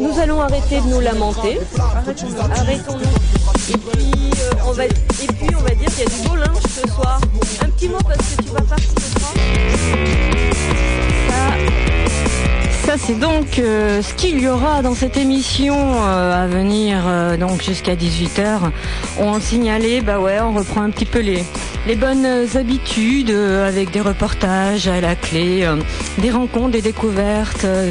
nous allons arrêter de nous lamenter. Arrêtons-nous. Et puis, euh, on va, et puis, on va dire qu'il y a du beau linge ce soir. Un petit mot parce que tu vas partir ce soir. Ça, c'est donc euh, ce qu'il y aura dans cette émission euh, à venir donc jusqu'à 18h. On le signalait, bah ouais, on reprend un petit peu les, les bonnes habitudes euh, avec des reportages à la clé, euh, des rencontres, des découvertes. euh,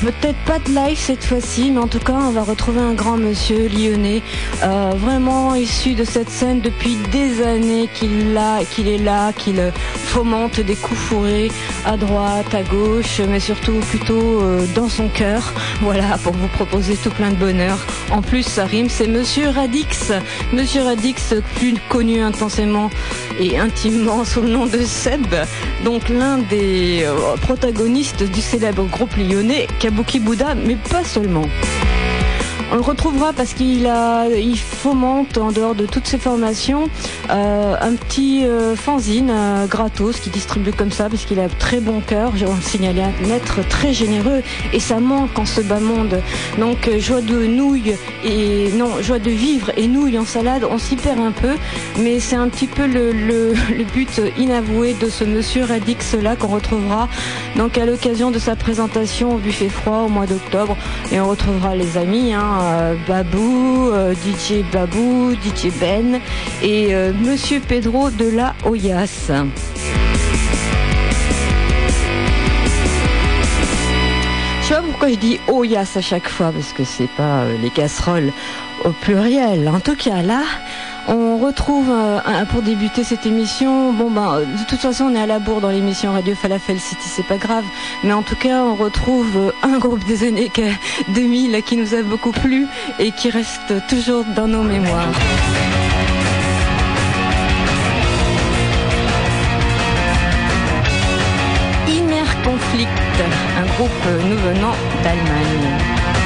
Peut-être pas de live cette fois-ci, mais en tout cas, on va retrouver un grand monsieur lyonnais, vraiment issu de cette scène depuis des années qu'il qu'il est là, qu'il fomente des coups fourrés à droite, à gauche, mais surtout plutôt dans son cœur. Voilà, pour vous proposer tout plein de bonheur. En plus, ça rime, c'est Monsieur Radix. Monsieur Radix, plus connu intensément et intimement sous le nom de Seb, donc l'un des euh, protagonistes du célèbre groupe lyonnais Kabuki Bouddha, mais pas seulement. On le retrouvera parce qu'il a, fomente en dehors de toutes ses formations euh, un petit euh, fanzine euh, gratos qui distribue comme ça parce qu'il a très bon cœur. Je le signaler un être très généreux et ça manque en ce bas monde. Donc joie de nouilles et non joie de vivre et nouilles en salade, on s'y perd un peu, mais c'est un petit peu le but inavoué de ce monsieur Radix là qu'on retrouvera donc à l'occasion de sa présentation au buffet froid au mois d'octobre et on retrouvera les amis hein, euh, Babou, euh, DJ Babou, DJ Ben et euh, Monsieur Pedro de la Hoyas. Je sais pas pourquoi je dis Oyas à chaque fois parce que c'est pas les casseroles au pluriel. En tout cas là, on retrouve euh, pour débuter cette émission. Bon ben euh, de toute façon on est à la bourre dans l'émission Radio Falafel City, c'est pas grave. Mais en tout cas on retrouve euh, un groupe des années que- 2000 qui nous a beaucoup plu et qui reste toujours dans nos mémoires. Inner Conflict, un groupe nous venant d'Allemagne.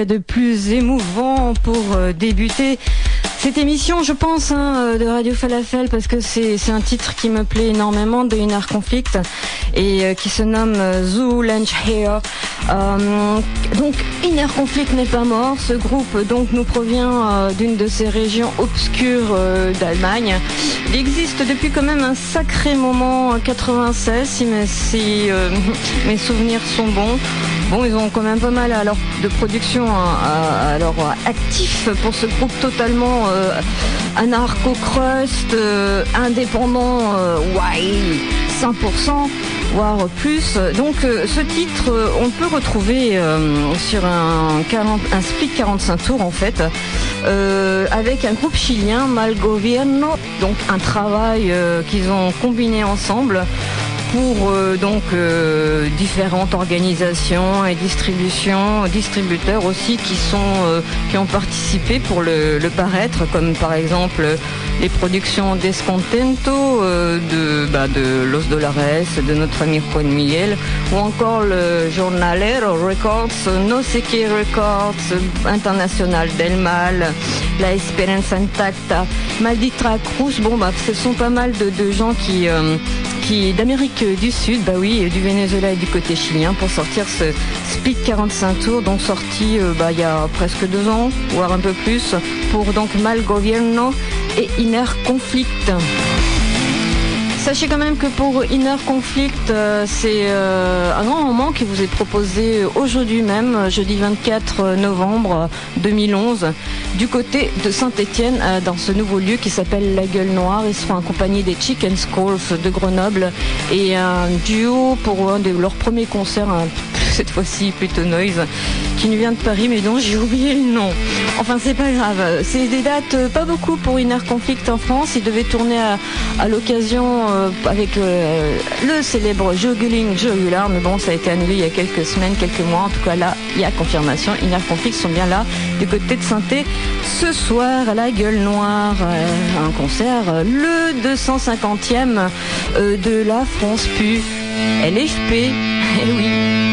A de plus émouvant pour euh, débuter cette émission, je pense, hein, euh, de Radio Falafel, parce que c'est un titre qui me plaît énormément de Inner Conflict et qui se nomme Zoo Lunch Here. donc Inner Conflict n'est pas mort. Ce groupe donc nous provient d'une de ces régions obscures d'Allemagne. Il existe depuis quand même un sacré moment 96, si si mes souvenirs sont bons. Bon, ils ont quand même pas mal de production à, leur actif pour ce groupe totalement euh, anarcho-crust, euh, indépendant, euh, wild, 100% voire plus. Donc ce titre, on peut retrouver sur un, 40, un split 45 tours en fait, avec un groupe chilien, Malgobierno, donc un travail qu'ils ont combiné ensemble pour euh, donc euh, différentes organisations et distributions, distributeurs aussi qui sont euh, qui ont participé pour le, paraître, comme par exemple les productions Descontento de, bah, de Los Dolares, de notre ami Juan Miguel, ou encore le Jornalero Records, No Seque Records, International del Mal, La Esperanza Intacta, Maldita Cruz. Bon bah ce sont pas mal de gens qui d'Amérique du Sud, bah oui, du Venezuela et du côté chilien pour sortir ce Split 45 tours, donc sorti euh, bah, il y a presque deux ans, voire un peu plus, pour donc Mal Gobierno et Inner Conflict. Sachez quand même que pour Inner Conflict, euh, c'est euh, un grand moment qui vous est proposé aujourd'hui même, jeudi 24 novembre 2011, du côté de Saint-Étienne, euh, dans ce nouveau lieu qui s'appelle La Gueule Noire. Ils seront accompagnés des Chicken Skulls de Grenoble et un duo pour un de leurs premiers concerts, cette fois-ci plutôt noise, qui nous vient de Paris, mais dont j'ai oublié le nom. Enfin, c'est pas grave. C'est des dates pas beaucoup pour Inner Conflict en France. Ils devaient tourner à l'occasion euh, avec euh, le célèbre Juggling Jugular, mais bon, ça a été annulé il y a quelques semaines, quelques mois. En tout cas, là, il y a confirmation. Inner Conflict sont bien là, du côté de Sainté, ce soir à la Gueule Noire, euh, un concert, le 250e de la France Pu. LFP, eh oui.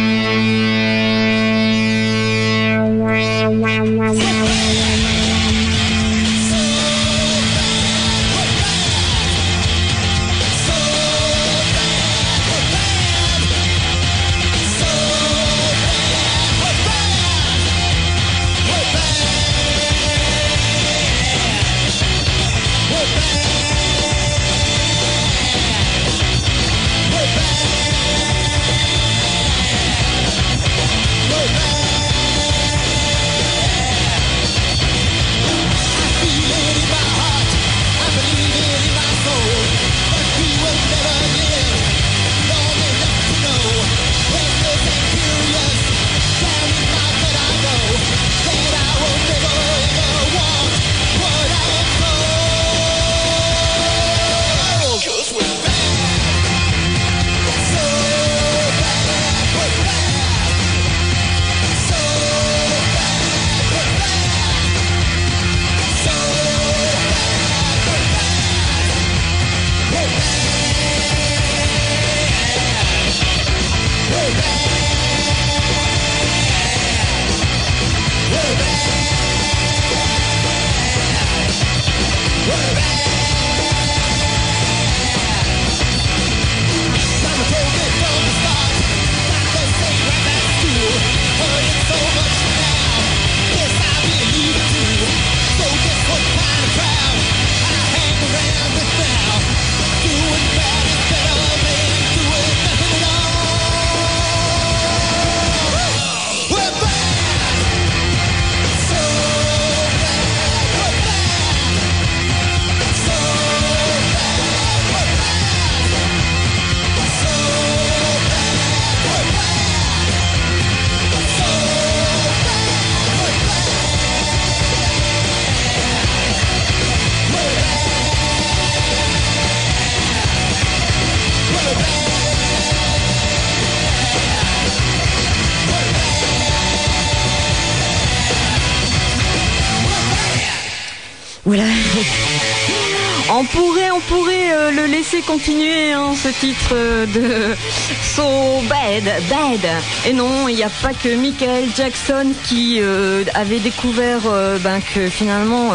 Titre euh, de So Bad, Bad. Et non, il n'y a pas que Michael Jackson qui euh, avait découvert ben, que finalement,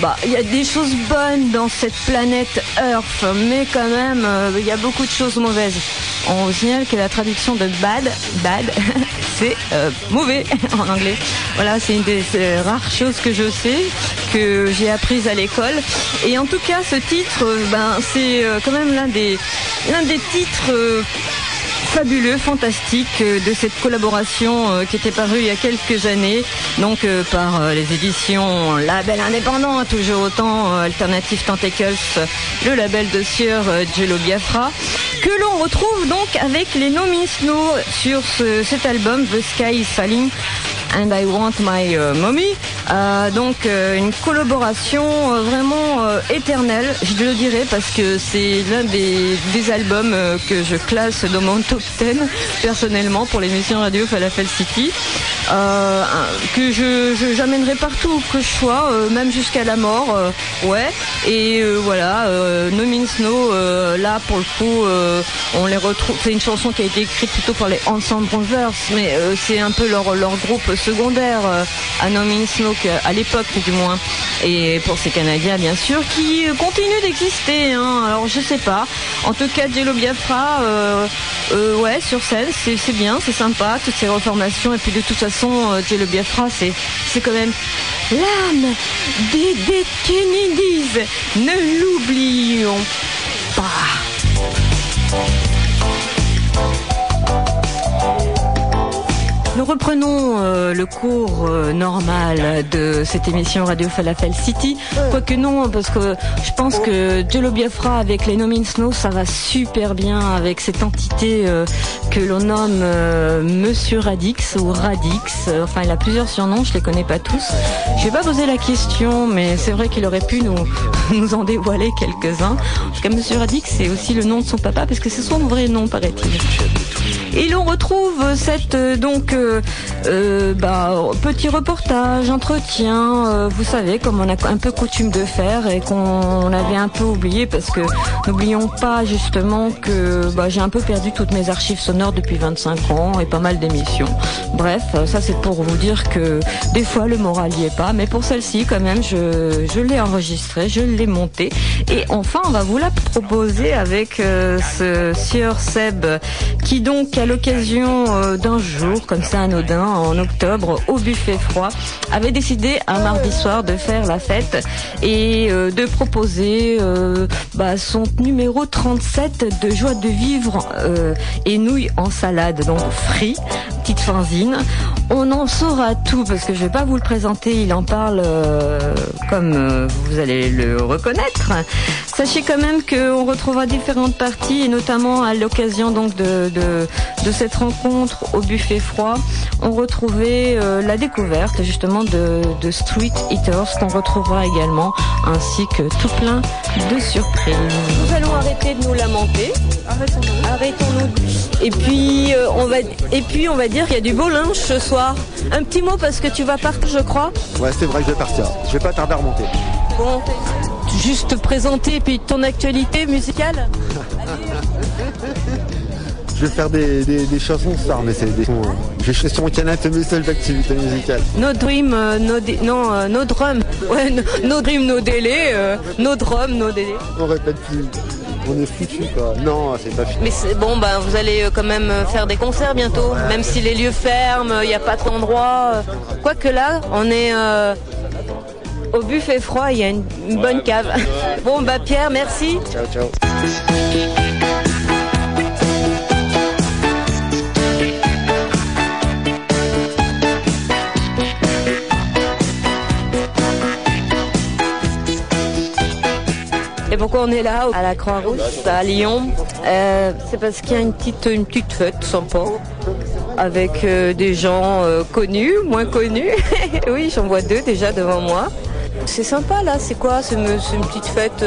bah, il y a des choses bonnes dans cette planète Earth, mais quand même, il y a beaucoup de choses mauvaises. On signale que la traduction de bad, bad, c'est mauvais en anglais. Voilà, c'est une des rares choses que je sais, que j'ai apprises à l'école. Et en tout cas, ce titre, euh, ben, c'est euh, quand même l'un des, titres euh, fabuleux, fantastique de cette collaboration qui était parue il y a quelques années, donc par les éditions Label Indépendant, toujours autant Alternative Tentacles, le label de Sieur Jello Biafra, que l'on retrouve donc avec les No sur cet album The Sky is Falling and I Want My Mommy. Euh, donc euh, une collaboration euh, vraiment éternelle, je le dirais parce que c'est l'un des, albums que je classe dans mon top 10 personnellement pour l'émission radio Falafel City, que je j'amènerai partout que je sois, même jusqu'à la mort, ouais. Et voilà, No Means No, là pour le coup, on les retrouve. C'est une chanson qui a été écrite plutôt par les Ensemble Brothers, mais c'est un peu leur, leur groupe secondaire à No Means No à l'époque du moins. Et pour ces Canadiens, bien sûr, qui continuent d'exister. Hein. Alors je sais pas. En tout cas, Jello Biafra, euh, euh, ouais, sur scène, c'est bien, c'est sympa, toutes ces reformations. Et puis de toute façon, euh, Jello Biafra, c'est c'est quand même l'âme des, des Kennedys. Ne l'oublions pas. Nous reprenons euh, le cours euh, normal de cette émission Radio Falafel City. Quoique non, parce que je pense que Jello Biafra avec les Nomin Snow, ça va super bien avec cette entité euh, que l'on nomme Monsieur Radix ou Radix. Enfin, il a plusieurs surnoms, je les connais pas tous. Je vais pas poser la question, mais c'est vrai qu'il aurait pu nous, nous en dévoiler quelques-uns. En tout cas, Monsieur Radix, c'est aussi le nom de son papa, parce que c'est son vrai nom, paraît-il. Et l'on retrouve cette donc euh, euh, bah, petit reportage, entretien, euh, vous savez, comme on a un peu coutume de faire et qu'on avait un peu oublié parce que n'oublions pas justement que bah, j'ai un peu perdu toutes mes archives sonores depuis 25 ans et pas mal d'émissions. Bref, ça c'est pour vous dire que des fois le moral n'y est pas, mais pour celle-ci quand même, je, je l'ai enregistrée, je l'ai montée et enfin on va vous la proposer avec ce Sieur Seb qui donc à l'occasion d'un jour comme ça anodin en octobre au buffet froid avait décidé un mardi soir de faire la fête et euh, de proposer euh, bah, son numéro 37 de joie de vivre euh, et nouilles en salade, donc frit, petite fanzine. On en saura tout parce que je vais pas vous le présenter, il en parle comme vous allez le reconnaître. Sachez quand même qu'on retrouvera différentes parties et notamment à l'occasion donc de, de cette rencontre au buffet froid, on retrouvait euh, la découverte justement de, Street Eaters qu'on retrouvera également, ainsi que tout plein de surprises. Nous allons arrêter de nous lamenter. Arrêtons-nous. Arrêtons-nous. Et puis euh, on va et puis on va dire qu'il y a du beau linge ce soir. Un petit mot parce que tu vas partir, je crois. Ouais, c'est vrai que je vais partir. Je vais pas tarder à remonter. Bon, juste présenter puis ton actualité musicale. je vais faire des, des, chansons soir, mais c'est des sons. je suis sur mon canapé mes seules activités musicales. No dream, euh, no, non, euh, no drum. Ouais, no, dream, no délai. Euh, no drum, no délai. On répète plus. On est foutu quoi. Non, c'est pas fini. Mais c'est bon, bah, vous allez quand même faire des concerts bientôt, même si les lieux ferment, il n'y a pas d'endroit. Quoique là, on est au buffet froid, il y a une, bonne cave. Bon, bah Pierre, merci. Ciao, ciao. Pourquoi on est là, à la Croix-Rouge, à Lyon euh, C'est parce qu'il y a une petite, une petite fête sympa avec euh, des gens euh, connus, moins connus. oui, j'en vois deux déjà devant moi. C'est sympa là, c'est quoi C'est une petite fête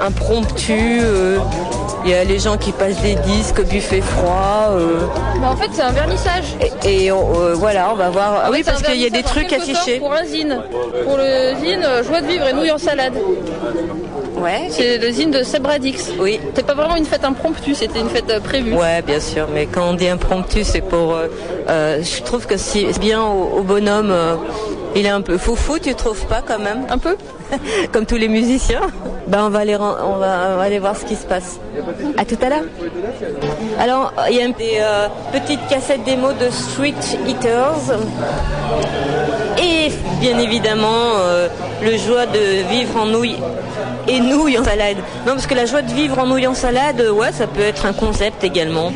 impromptue. Il y a les gens qui passent des disques, buffet froid. Bah, en fait, c'est un vernissage. Et, voilà, on va voir. Ah oui, parce qu'il y a des trucs affichés. Pour un zine. Pour le zine, joie de vivre et nouilles en salade. Ouais. C'est le zine de Seb Radix. Oui. C'était pas vraiment une fête impromptue, c'était une fête euh, prévue. Ouais, bien sûr, mais quand on dit impromptu, c'est pour. euh, euh, je trouve que c'est bien au, au bonhomme. euh, il est un peu foufou, tu trouves pas quand même? Un peu Comme tous les musiciens? Ben on va aller, on va, on va aller voir ce qui se passe. À tout à l'heure. Alors, il y a des petites cassettes démo de Street Eaters. Et bien évidemment, euh, le joie de vivre en nouilles et nouilles en salade. Non, parce que la joie de vivre en nouilles en salade, ouais, ça peut être un concept également.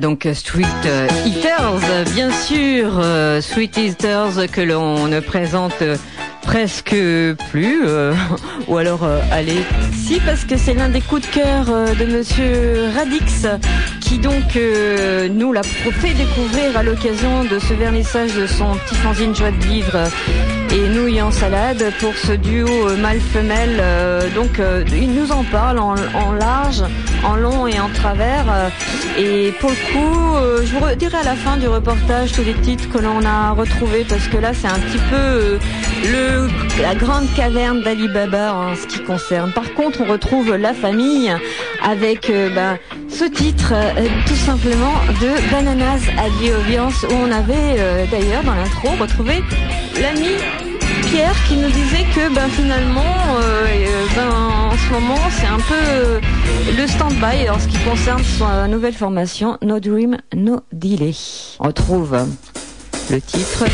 Donc euh, Street euh, Eaters, bien sûr, euh, Street Eaters que l'on ne présente presque plus, ou alors allez, si parce que c'est l'un des coups de cœur de Monsieur Radix qui donc nous l'a fait découvrir à l'occasion de ce vernissage de son petit fanzine Joie de vivre en salade pour ce duo euh, mâle-femelle. euh, donc euh, il nous en parle en, large, en long et en travers. et pour le coup, je vous redirai à la fin du reportage tous les titres que l'on a retrouvés parce que là c'est un petit peu la grande caverne d'Ali Baba en ce qui concerne. Par contre, on retrouve la famille avec bah, ce titre tout simplement de Bananas Ali Obviance où on avait d'ailleurs dans l'intro retrouvé l'ami Pierre qui nous disait que ben finalement euh, euh, ben, en ce moment c'est un peu euh, le stand-by en ce qui concerne sa nouvelle formation No Dream No Delay. On retrouve le titre.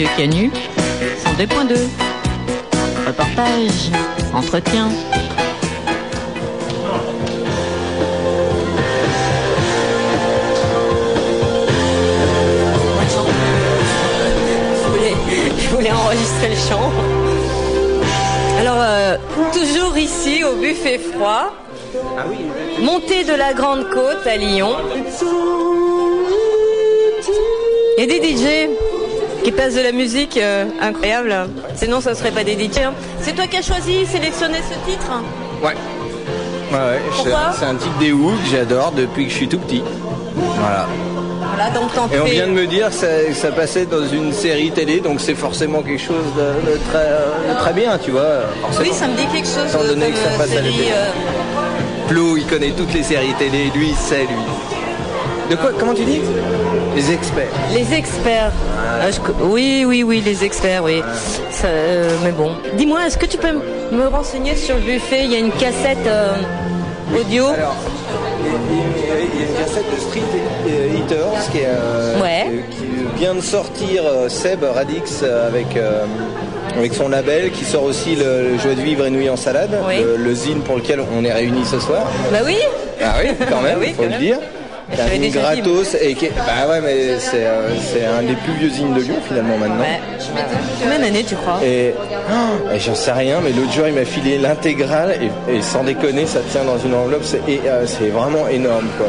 Radio Canu, 102.2. Reportage, entretien. Je voulais, je voulais enregistrer le chant. Alors, euh, toujours ici au buffet froid, montée de la Grande Côte à Lyon. Il y a des DJ qui passent de la musique euh, incroyable. Sinon, ça ne serait pas DJ. hein. C'est toi qui as choisi, sélectionné ce titre Ouais. Ouais, C'est un titre des Who que j'adore depuis que je suis tout petit. Voilà. Voilà, donc Et on vient de me dire que ça, ça passait dans une série télé, donc c'est forcément quelque chose de, de très, de très bien, tu vois. forcément. Oui, ça me dit quelque chose Étant donné comme que ça passe à la télé. euh, il connaît toutes les séries télé, lui, il sait, lui. De quoi Comment tu dis Les experts. Les experts. Ah, je oui, oui, oui, les experts, oui. Ça, euh, mais bon. Dis-moi, est-ce que tu peux me renseigner sur le buffet? Il y a une cassette euh, audio. Alors, il y, a- une cassette de Street Eaters qui, est, euh, Ouais. qui- vient de sortir euh, Seb Radix euh, avec, euh, avec son label, qui sort aussi le, le Joie de vivre et nouilles en salade, Oui. le, le zine pour lequel on est réunis ce soir. Bah oui. Ah oui, quand même, Bah oui, il faut quand le même. dire. C'est un gratos et qui est- bah ouais mais c'est euh, c'est un des plus vieux zines de Lyon finalement maintenant. Ouais. Combien d'années tu crois Et, oh, et j'en sais rien, mais l'autre jour il m'a filé l'intégrale et, et sans déconner, ça tient dans une enveloppe, c'est et, euh, c'est vraiment énorme quoi.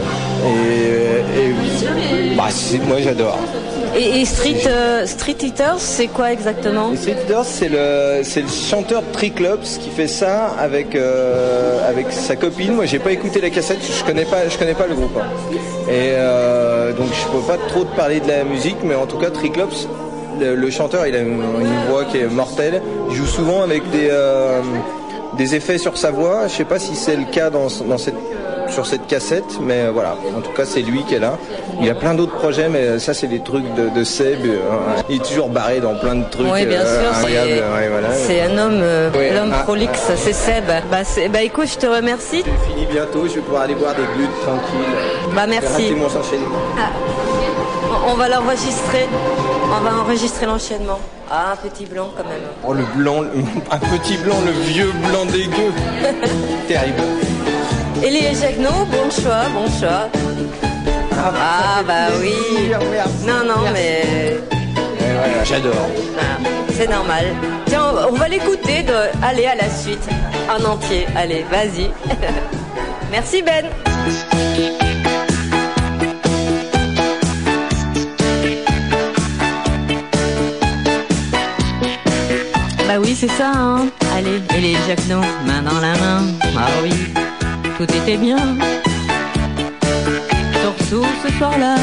Et, et- bah, c'est- moi j'adore. Et, euh, Street Eaters, c'est quoi exactement Et Street Eaters, c'est le c'est le chanteur Triclops qui fait ça avec euh, avec sa copine. Moi j'ai pas écouté la cassette, je connais pas connais pas le groupe. hein. Et euh, donc je peux pas trop parler de la musique, mais en tout cas Triclops, le, chanteur il a une, voix qui est mortelle. Il joue souvent avec des effets sur sa voix. Je sais pas si c'est le cas dans cette sur cette cassette, mais euh, voilà. En tout cas, c'est lui qui est là. Il a plein d'autres projets, mais ça, c'est des trucs de, de Seb. euh, il est toujours barré dans plein de trucs. Oui, bien euh, sûr, c'est Ouais, voilà. c'est un homme, euh, Ouais. l'homme Ah. prolixe, c'est Seb. Bah, bah écoute, je te remercie. J'ai fini bientôt, je vais pouvoir aller boire des glutes tranquille. Bah merci. Mon s'enchaîner. On- va l'enregistrer. On va enregistrer l'enchaînement. Ah, un petit blanc quand même. Oh, le blanc, un petit blanc, le vieux blanc dégueu. Terrible. Elie et Jagno, bon choix, bon choix. Ah bah oui. Non, non, mais Ouais, ouais, J'adore. ah, c'est normal. Tiens, on- va l'écouter de aller à la suite en entier. Allez, vas-y. Merci Ben. Bah oui, c'est ça, hein. Allez, et les Jacquenos, main dans la main. Ah oui, tout était bien. Surtout ce soir-là.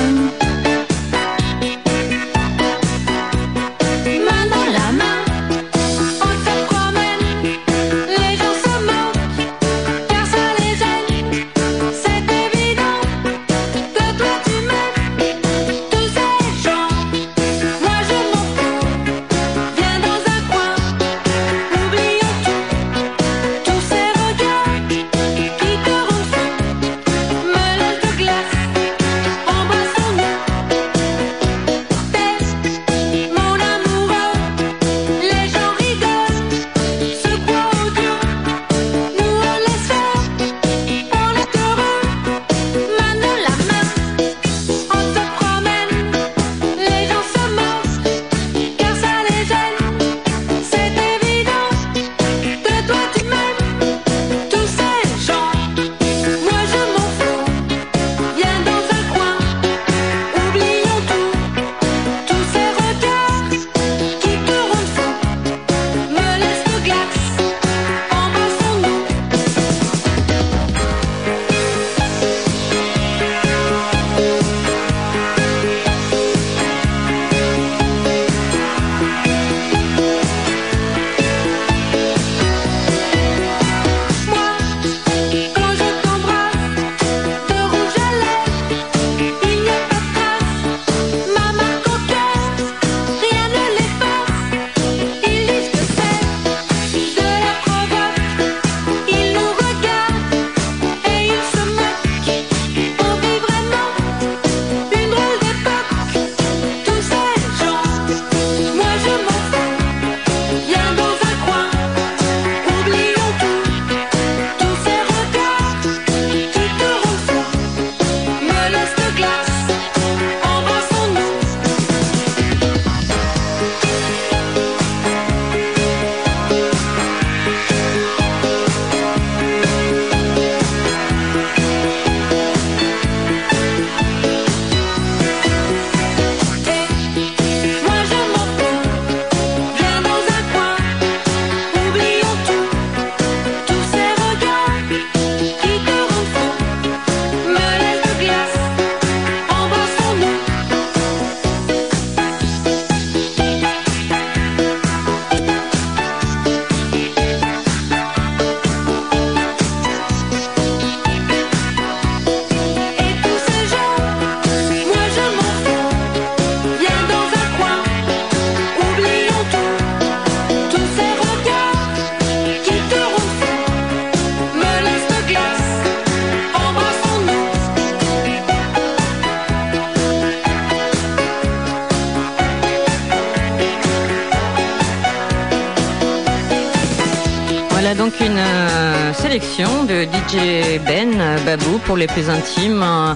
Pour les plus intimes. Euh,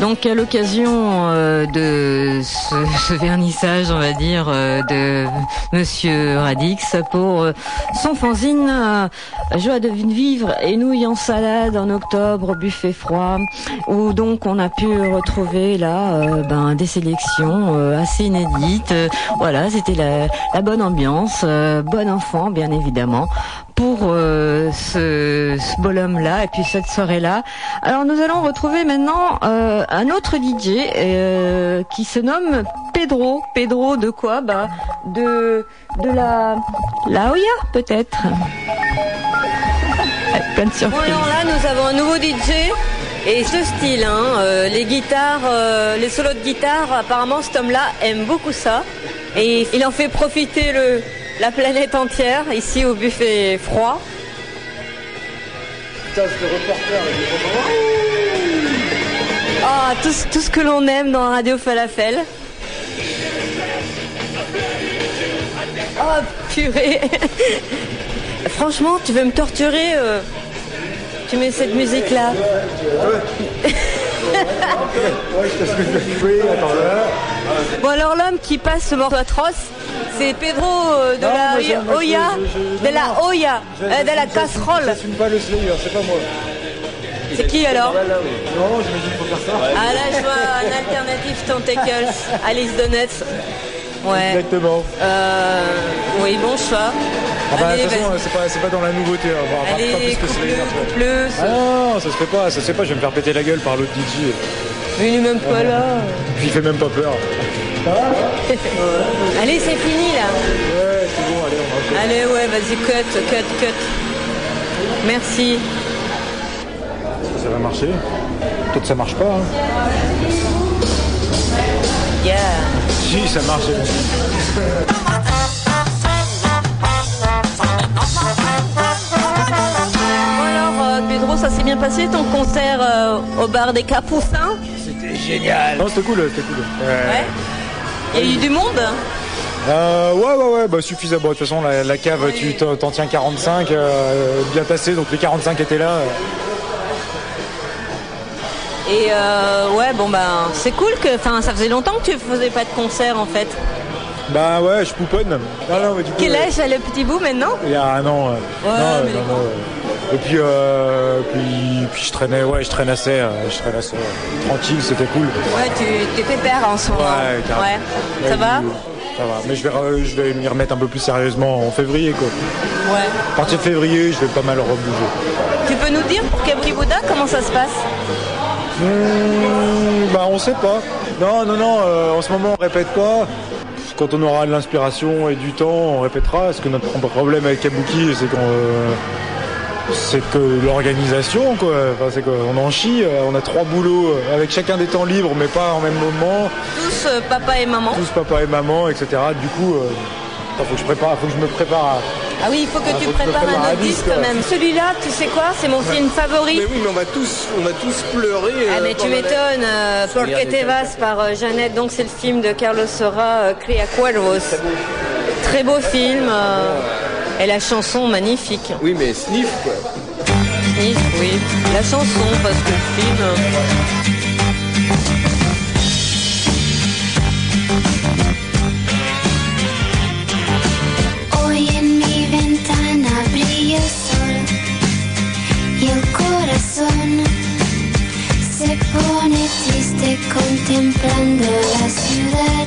Donc à l'occasion euh, de ce, vernissage, on va dire, euh, de Monsieur Radix pour son fanzine Joie de vivre et nouilles en salade en octobre, buffet froid, où donc on a pu retrouver là ben, des sélections assez inédites. Voilà, c'était la, bonne ambiance, bon enfant bien évidemment pour ce, ce bonhomme-là et puis cette soirée-là. Alors nous allons retrouver maintenant euh, un autre DJ euh, qui se nomme Pedro. Pedro de quoi? Bah de de la la Hoya peut-être. Plein de surprises. alors là nous avons un nouveau DJ et ce style, hein, euh, les guitares, les solos de guitare, apparemment cet homme-là aime beaucoup ça et il en fait profiter le, la planète entière ici au buffet froid. Putain, ce reporter, Ah, tout, ce- tout ce que l'on aime dans Radio Falafel. Oh purée Franchement, tu veux me torturer euh, Tu mets cette musique-là. Bon alors l'homme qui passe ce morceau atroce, c'est Pedro euh, de la Oya, de la Oya, euh, de la casserole. J'assume pas le Slayer, c'est pas moi. C'est qui alors Non, j'imagine qu'il faut faire ça. Ah là je vois un alternative Tentacles, Alice Donuts. Ouais. Exactement. Euh, oui, bon choix. Ah bah, de Allez, toute façon, c'est pas, c'est pas dans la nouveauté. hein, voire pas Allez, plus que vois. coupe-le. Ah non, ça se fait pas, ça se fait pas, je vais me faire péter la gueule par l'autre DJ. Mais il est même pas là. Puis il fait même pas peur. Allez, c'est fini là. Ouais, c'est bon, allez, on va Allez, ouais, vas-y, cut, cut, cut. Merci. Ça va marcher? Peut-être ça marche pas. Hein. Yeah. Si, ça marche. Bon alors, euh, Pedro, ça s'est bien passé ton concert euh, au bar des Capucins? Non, c'était cool, c'était cool. Ouais. Il y a eu du monde Euh, ouais, ouais, ouais, bah suffisamment. De toute façon, la, la cave, tu t'en tiens 45, euh, bien tassé, donc les 45 étaient là. euh. Et euh, ouais, bon ben, c'est cool que. Enfin, ça faisait longtemps que tu faisais pas de concert en fait. Bah ouais, je pouponne. Non, non, mais du coup, Quel âge a le petit bout maintenant? Il y a un an. euh, Ouais, non, euh, mais non, non, euh. Et puis, euh, puis, puis je traînais, ouais, je traînais assez, euh, je traînais assez tranquille, c'était cool. Ouais, tu t'es pépère en ce moment. Ouais, carrément. Ouais. Ça va Ça va, mais je vais, je vais m'y remettre un peu plus sérieusement en février, quoi. Ouais. À partir de février, je vais pas mal rebouger. Tu peux nous dire pour Cabri Bouddha comment ça se passe? Hmm, bah on sait pas. Non, non, non, euh, en ce moment on répète pas. Quand on aura de l'inspiration et du temps, on répétera. Parce que notre problème avec Kabuki, c'est qu'on... euh, c'est que l'organisation, quoi. Enfin, c'est qu'on en chie. euh, On a trois boulots euh, avec chacun des temps libres, mais pas en même moment. Tous euh, papa et maman. Tous papa et maman, etc. Du coup, euh, attends, faut que je prépare, faut que je me prépare. à- Ah oui, il faut que Ah, tu faut que prépares prépare un à autre disque quand même. Celui-là, tu sais quoi C'est mon film favori. Mais oui, mais on va tous, on a tous pleuré. Ah euh, mais tu m'étonnes, euh, Porque Regardez, te vas par euh, Jeannette, donc c'est le film de Carlos Sora, euh, Cria Cuervos. Très beau film, euh, et la chanson magnifique. Oui, mais sniff quoi. Sniff, oui. La chanson, parce que le film... euh, Hoy en mi ventana brilla el sol y el corazón se pone triste contemplando la ciudad.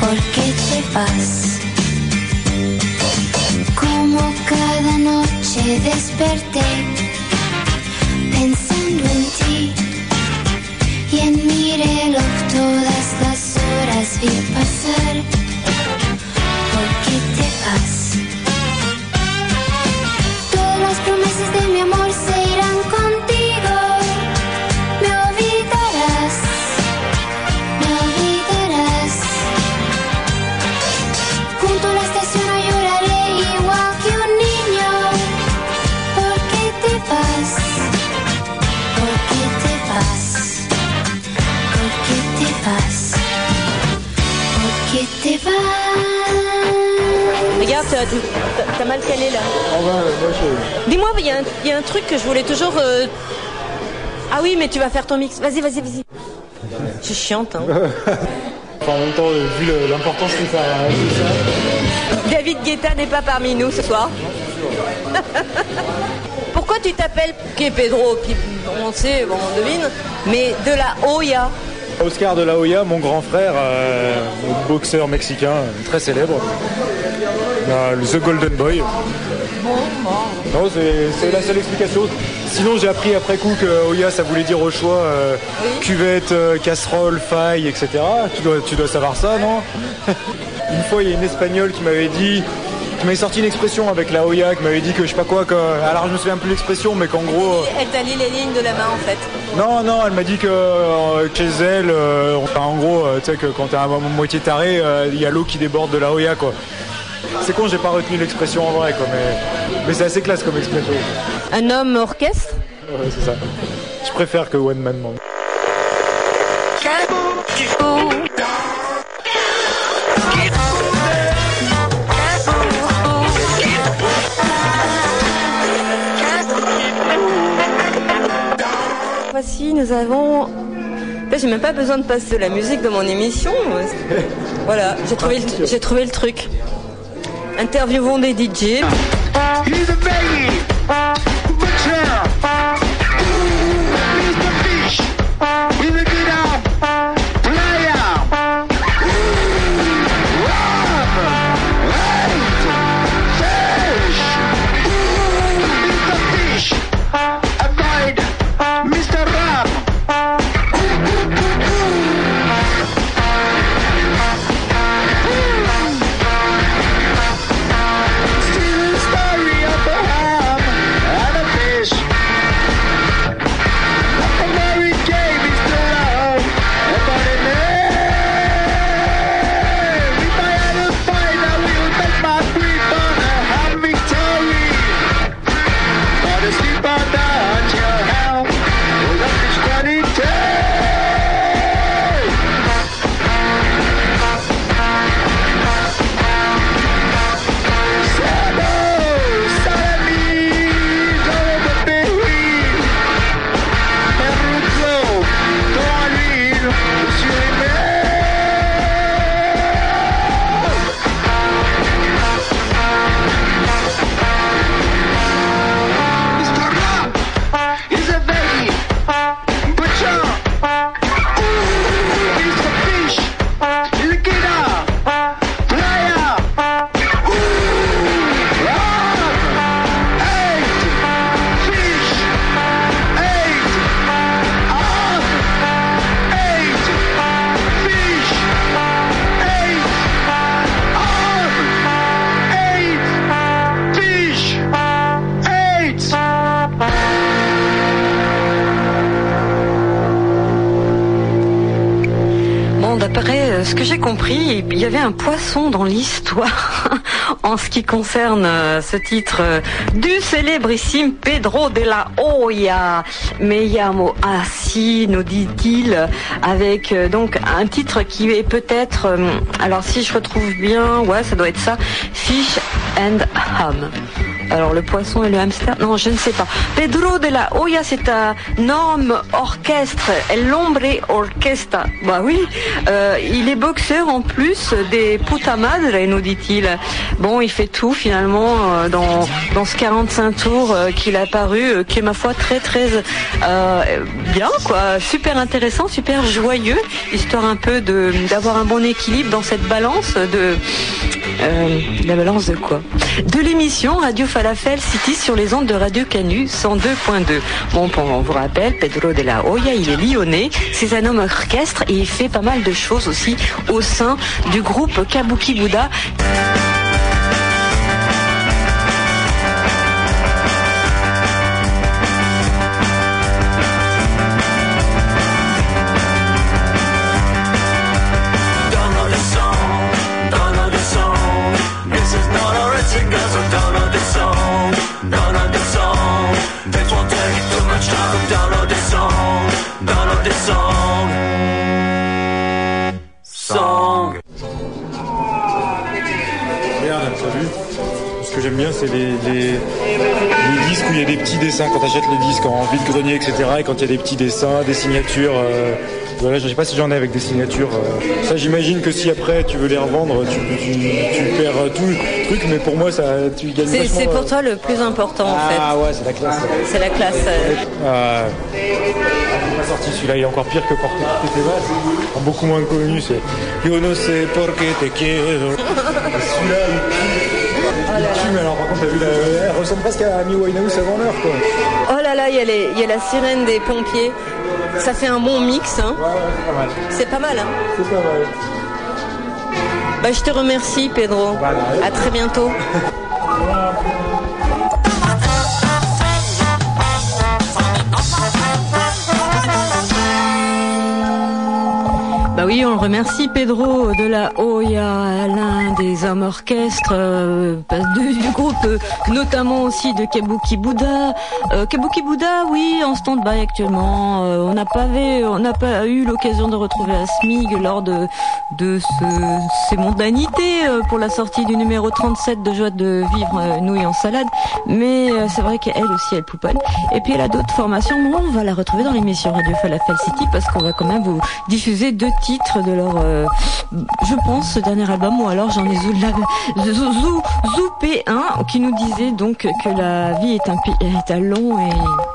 ¿Por qué te vas? Noche desperté pensando en ti y en mi reloj todas las horas vi pasar. Mal calé là. Ah ouais, moi je... Dis-moi, il y, a un- il y a un truc que je voulais toujours. euh, Ah oui, mais tu vas faire ton mix. Vas-y, vas-y, vas-y. Je suis chiante. Hein. Enfin, en même temps, euh, vu l'importance que ça a, David Guetta n'est pas parmi nous ce soir. Pourquoi tu t'appelles qui Pedro Puis on sait, bon, on devine, mais de la Hoya. Oscar de la Hoya, mon grand frère, euh, boxeur mexicain euh, très célèbre, Le The Golden Boy. Non, c'est la seule explication. Sinon, j'ai appris après coup que Hoya, ça voulait dire au choix euh, cuvette, euh, casserole, faille, etc. Tu dois, tu dois savoir ça, non? Une fois, il y a une espagnole qui m'avait dit, qui m'avait sorti une expression avec la Hoya, qui m'avait dit que je sais pas quoi, que, alors je me souviens plus de l'expression, mais qu'en gros. euh, Elle t'a les lignes de la main en fait. non, non, elle m'a dit que euh, chez elle, enfin, en gros, tu sais que quand t'es à moitié taré, il y a l'eau qui déborde de la Hoya, quoi. C'est con, j'ai pas retenu l'expression en vrai, quoi, mais, mais c'est assez classe comme expression. Un homme orchestre Ouais, c'est ça. Je préfère que One Man Man. Voici, nous avons. J'ai même pas besoin de passer de la musique dans mon émission. Voilà, j'ai trouvé, le- j'ai trouvé le truc. Interviewons des DJ. Poisson dans l'histoire en ce qui concerne euh, ce titre euh, du célébrissime Pedro de la Hoya. Me llamo así, nous dit-il, avec euh, donc un titre qui est peut-être, alors si je retrouve bien, ouais, ça doit être ça, Fish and Ham. Alors le poisson et le hamster Non, je ne sais pas. Pedro de la Hoya, c'est un homme orchestre, el hombre orquesta. Bah oui, euh, il est boxeur en plus des puta madre, nous dit-il. Bon, il fait tout finalement euh, dans, dans ce 45 tours euh, qu'il a paru, qui est ma foi très très bien, quoi. Super intéressant, super joyeux, histoire un peu d'avoir un bon équilibre dans cette balance de euh, la balance de quoi De l'émission Radio Falafel City sur les ondes de Radio Canu 102.2. Bon, on vous rappelle, Pedro de la Hoya, il est lyonnais, c'est un homme orchestre et il fait pas mal de choses aussi au sein du groupe Kabuki Buddha. C'est les, les, les disques où il y a des petits dessins. Quand tu achètes les disques en vide-grenier, etc. Et quand il y a des petits dessins, des signatures. euh, voilà, je sais pas si j'en ai avec des signatures. euh. ça, j'imagine que si après tu veux les revendre, tu, tu, tu perds euh, tout le truc. Mais pour moi, ça, tu gagnes C'est c'est pour euh. toi le plus important en fait. Ah ouais, c'est la classe. C'est la classe. euh. Ah, il m'a sorti celui-là, il est encore pire que Porte vas. Beaucoup moins connu, c'est Yo no sé por qué te quiero. Celui-là, mais alors par contre, vu, la... elle ressemble presque à Amy Winehouse avant l'heure, quoi. Oh là là, il y, les- y a la sirène des pompiers. Ça fait un bon mix. hein. Pas mal. C'est pas mal. Hein. C'est pas mal. Bah, je te remercie, Pedro. À très bientôt. oui, on le remercie Pedro de la Oya, l'un des hommes orchestres euh, du, groupe, euh, notamment aussi de Kabuki Buddha. Euh, Kabuki Buddha, oui, en stand-by actuellement. On n'a pas eu l'occasion de retrouver Asmig lors de de ce- ces mondanités pour la sortie du numéro 37 de Joie de vivre nouilles en salade. Mais c'est vrai qu'elle aussi elle pouponne. Et puis elle a d'autres formations. On va la retrouver dans l'émission Radio Falafel City parce qu'on va quand même vous diffuser deux titres de leur, euh, je pense, ce dernier album. Ou alors j'en ai zoupé un qui nous disait donc que la vie est un, est un long et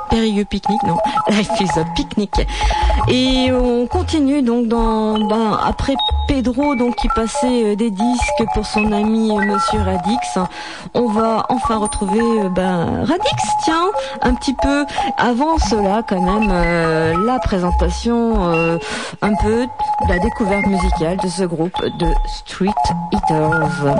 périlleux pique-nique. Non, life is a picnic. Et on continue donc dans, ben, après Pedro donc qui passait euh, des disques pour son ami euh, Monsieur Radix. On va enfin retrouver ben, Radix, tiens, un petit peu avant cela quand même la présentation un peu découverte musicale de ce groupe de Street Eaters.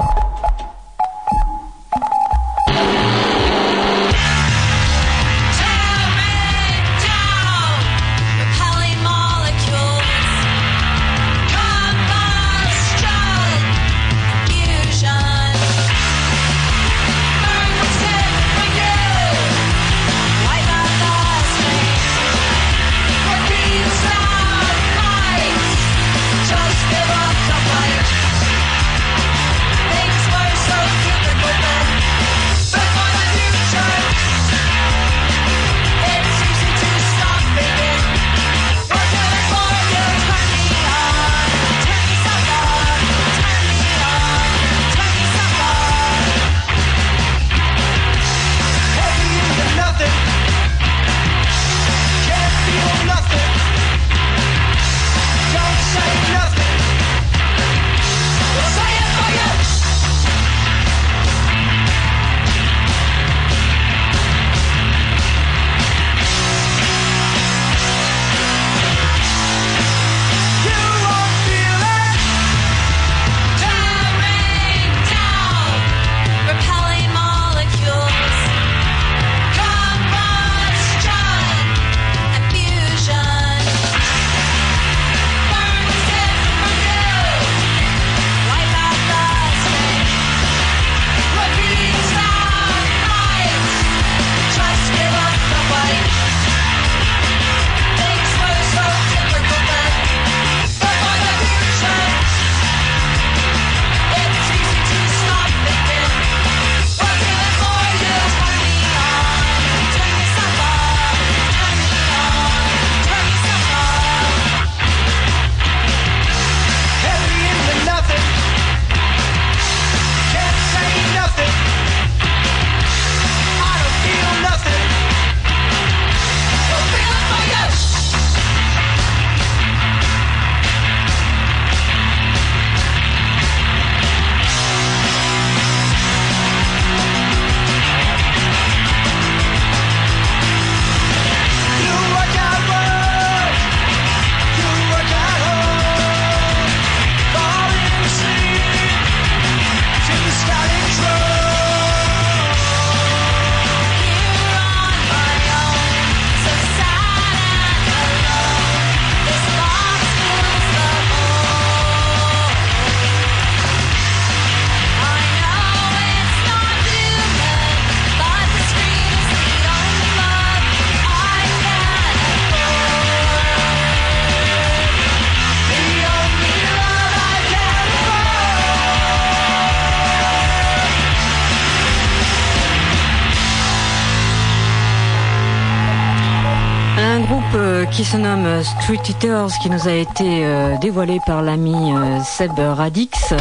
Qui se nomme euh, Street Eaters, qui nous a été euh, dévoilé par l'ami euh, Seb Radix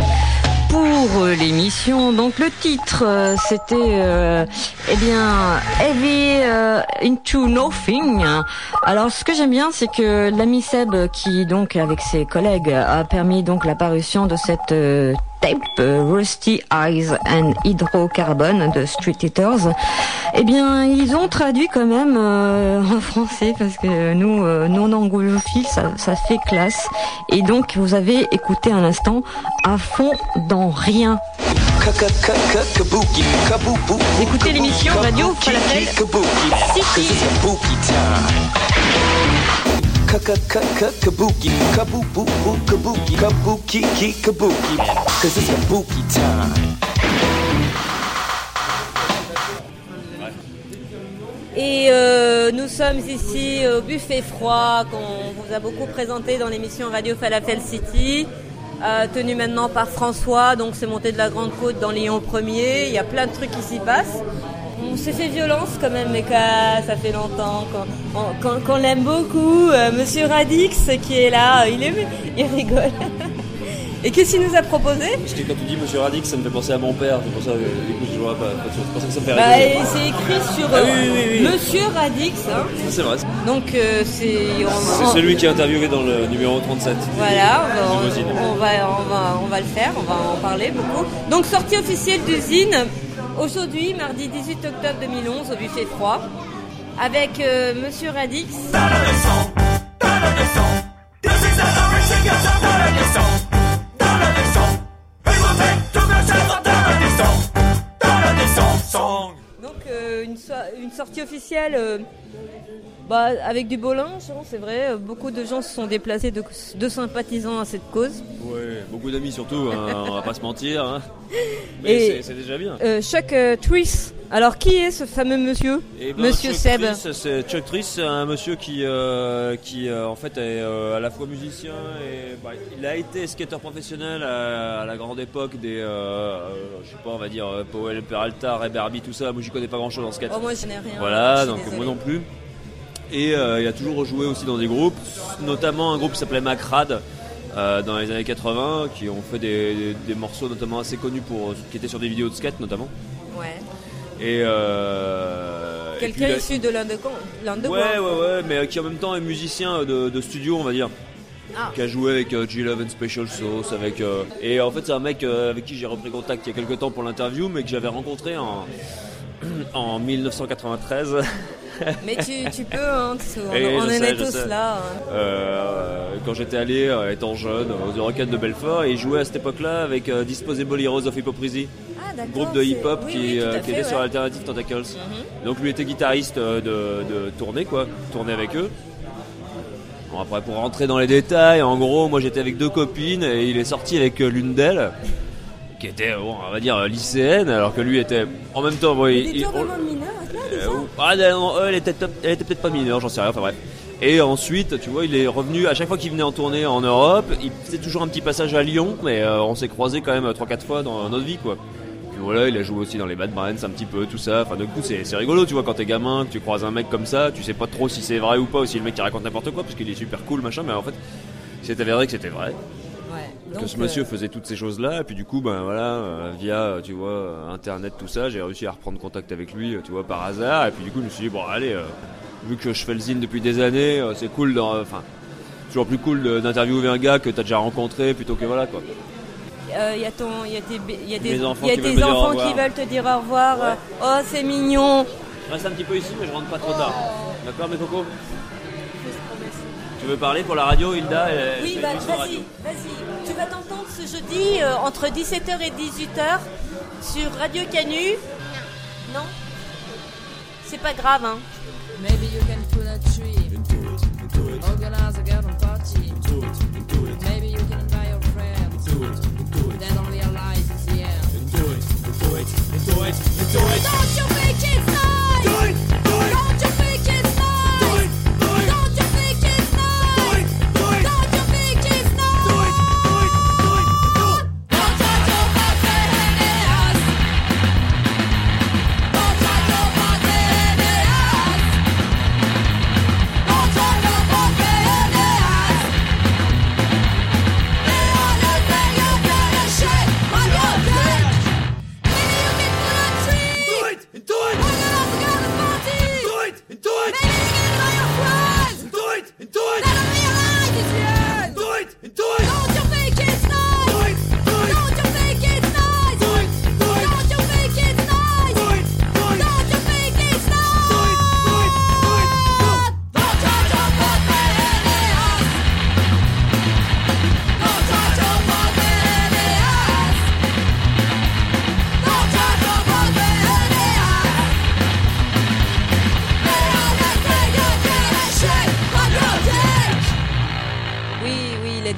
pour l'émission. Donc le titre, c'était euh, eh bien Heavy euh, into Nothing. Alors ce que j'aime bien, c'est que l'ami Seb, qui donc avec ses collègues a permis donc l'apparition de cette tape euh, Rusty Eyes and Hydrocarbon de Street Eaters, eh bien ils ont traduit quand même euh, en français parce que nous, euh, non anglophiles, ça, ça fait classe. Et donc vous avez écouté un instant à fond dans rien. Écoutez l'émission Radio Falafel City. Et nous sommes ici au buffet froid qu'on vous a beaucoup présenté dans l'émission Radio Falafel City, euh, tenu maintenant par François. Donc c'est monté de la Grande Côte dans Lyon 1er. Il y a plein de trucs qui s'y passent. On s'est fait violence quand même, mais ça fait longtemps qu'on on- qu'on- qu'on l'aime beaucoup. Euh, Monsieur Radix qui est là, il, est, il rigole. Et qu'est-ce qu'il nous a proposé? Parce que quand tu dis Monsieur Radix, ça me fait penser à mon père. C'est pour ça que du coup, je vois pas. pas- C'est pour ça que ça me fait bah, rigoler. C'est écrit sur Ah euh, oui, oui, oui, oui. Monsieur Radix. hein. C'est vrai. Donc euh, c'est C'est on- celui qui est interviewé dans le numéro 37. Voilà, on va, Limousine. on, va, on, va, on va le faire, on va en parler beaucoup. Donc sortie officielle d'usine, aujourd'hui, mardi 18 octobre 2011, au buffet froid, avec euh, Monsieur Radix. Donc euh, une, so- une sortie officielle euh, bah, avec du beau linge, hein, c'est vrai. Beaucoup de gens se sont déplacés de, de sympathisants à cette cause. Ouais, beaucoup d'amis surtout, hein, on va pas se mentir. hein. Mais c'est- déjà bien. Euh, Chuck euh, Triss. Alors qui est ce fameux monsieur Eh ben, Monsieur Chuck Seb. C'est Chuck Triss, un monsieur qui, euh, qui en fait est à la fois musicien et bah, il a été skateur professionnel à, à la grande époque des, je sais pas, on va dire Powell Peralta, Ray Barbie, tout ça. Moi, j'y connais pas grand chose en skate. Oh, moi, je connais rien. Voilà, donc désolée. moi non plus. Et euh, il a toujours rejoué aussi dans des groupes, notamment un groupe qui s'appelait Macrad. euh, dans les années 80, qui ont fait des, des- des morceaux notamment assez connus pour qui étaient sur des vidéos de skate notamment. Ouais. Et, euh, Quelqu'un issu de l'underground. Ouais, ouais, ouais, mais qui en même temps est musicien de, de studio, on va dire. Ah. Qui a joué avec euh, G11 Special Sauce, avec. euh, et en fait, c'est un mec euh, avec qui j'ai repris contact il y a quelques temps pour l'interview, mais que j'avais rencontré en, en 1993. Mais tu, tu peux, hein, on, Et on en sais, est tous sais. là. hein. Euh, quand j'étais allé, euh, étant jeune, aux Eurocaines de Belfort, et il jouait à cette époque-là avec euh, Disposable Heroes of Hypocrisy. Ah, groupe de hip-hop oui, qui, oui, tout à qui fait, était sur. Alternative Tentacles. Mhm. Donc lui était guitariste de, de tournée, quoi, tournée avec eux. Bon, après, pour rentrer dans les détails, en gros, moi j'étais avec deux copines et il est sorti avec l'une d'elles, qui était, bon, on va dire, euh, lycéenne, alors que lui était en même temps. bon, il- on- euh, ah, non, elle était peut- elle était peut-être pas mineure, j'en sais rien, enfin bref. Et ensuite, tu vois, il est revenu, à chaque fois qu'il venait en tournée en Europe, il faisait toujours un petit passage à Lyon, mais euh, on s'est croisés quand même 3-4 fois dans notre vie, quoi. Puis voilà, il a joué aussi dans les Bad Brains un petit peu, tout ça. Enfin, du coup, c'est c'est rigolo, tu vois, quand t'es gamin, que tu croises un mec comme ça, tu sais pas trop si c'est vrai ou pas, ou si le mec qui raconte n'importe quoi, parce qu'il est super cool, machin, mais en fait, c'est avéré que c'était vrai. Ouais. que ce monsieur euh, faisait toutes ces choses-là, et puis du coup, ben voilà, euh, via, euh, tu vois, internet, tout ça, j'ai réussi à reprendre contact avec lui, tu vois, par hasard, et puis du coup, je me suis dit, bon, allez, euh, vu que je fais le zine depuis des années, euh, c'est cool, enfin, toujours plus cool d'interviewer un gars que t'as déjà rencontré, plutôt que voilà, quoi. euh, Il y a, ton, il y a, tes, y a des, Mes enfants il y a qui tes veulent enfants qui veulent te dire au revoir. Ouais. Oh, c'est mignon. Je reste un petit peu ici, mais je rentre pas trop tard. D'accord, mes cocos? Tu veux parler pour la radio, Hilda Elle- Oui, bah, vas-y, vas-y. Tu vas t'entendre ce jeudi euh, entre 17h et 18h sur Radio Canu. Non C'est pas grave, hein. Maybe you can pull a tree. Organize a garden party. Maybe you can invite your friends. They don't realize it's the end. Don't you think it's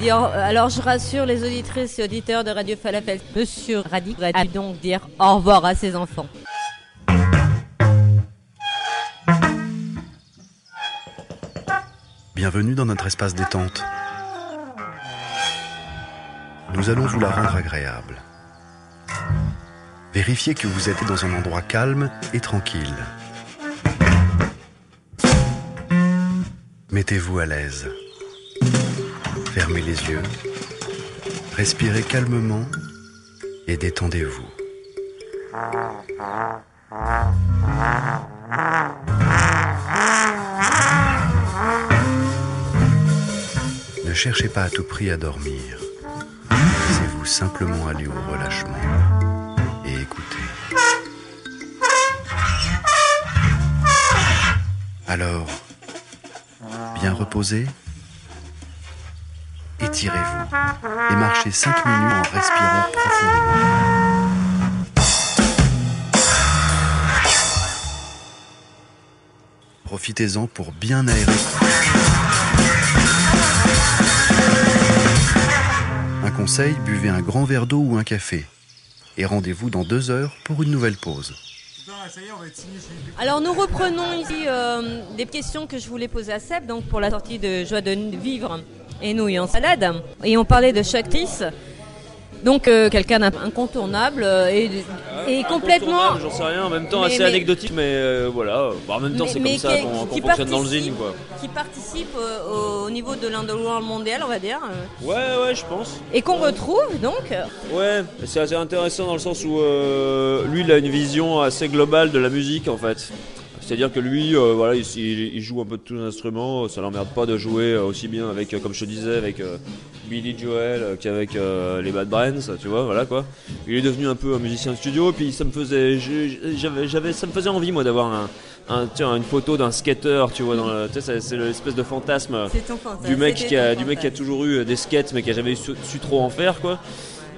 au- alors je rassure les auditrices et auditeurs de Radio Falafel. Monsieur Radic a dû donc dire au revoir à ses enfants. Bienvenue dans notre espace détente. Nous allons vous la rendre agréable. Vérifiez que vous êtes dans un endroit calme et tranquille. Mettez-vous à l'aise. Fermez les yeux. Respirez calmement et détendez-vous. Ne cherchez pas à tout prix à dormir. Laissez-vous simplement aller au relâchement et écoutez. Alors, bien reposé Étirez-vous et marchez 5 minutes en respirant profondément. Profitez-en pour bien aérer. Un conseil, buvez un grand verre d'eau ou un café. Et rendez-vous dans deux heures pour une nouvelle pause. Alors nous reprenons ici euh, des questions que je voulais poser à Seb, donc pour la sortie de Joie de vivre et nouilles en salade. Et on parlait de Shaktis. Donc euh, quelqu'un d'incontournable euh, et, et complètement... J'en sais rien, en même temps Mais- assez mais- anecdotique, mais euh, voilà. Bah, en même temps, c'est comme ça qu'on fonctionne dans le zine, quoi. qui participe euh, au niveau de l'underworld mondial, on va dire, Ouais, ouais, je pense. et qu'on retrouve donc. Ouais, c'est assez intéressant dans le sens où lui, il a une vision assez globale de la musique en fait. C'est-à-dire que lui, euh, voilà, il, joue un peu de tous les instruments. Ça l'emmerde pas de jouer euh, aussi bien avec, euh, comme je te disais, avec euh, Billy Joel qu'avec euh, les Bad Brains, tu vois, voilà quoi. Il est devenu un peu un musicien de studio. Et puis ça me faisait, j'avais, j'avais, ça me faisait envie moi d'avoir un, un- tiens, une photo d'un skater, tu vois, dans c'est- l'espèce de fantasme du mec qui a, du mec qui a toujours eu des skates mais qui a jamais su, su trop en faire quoi.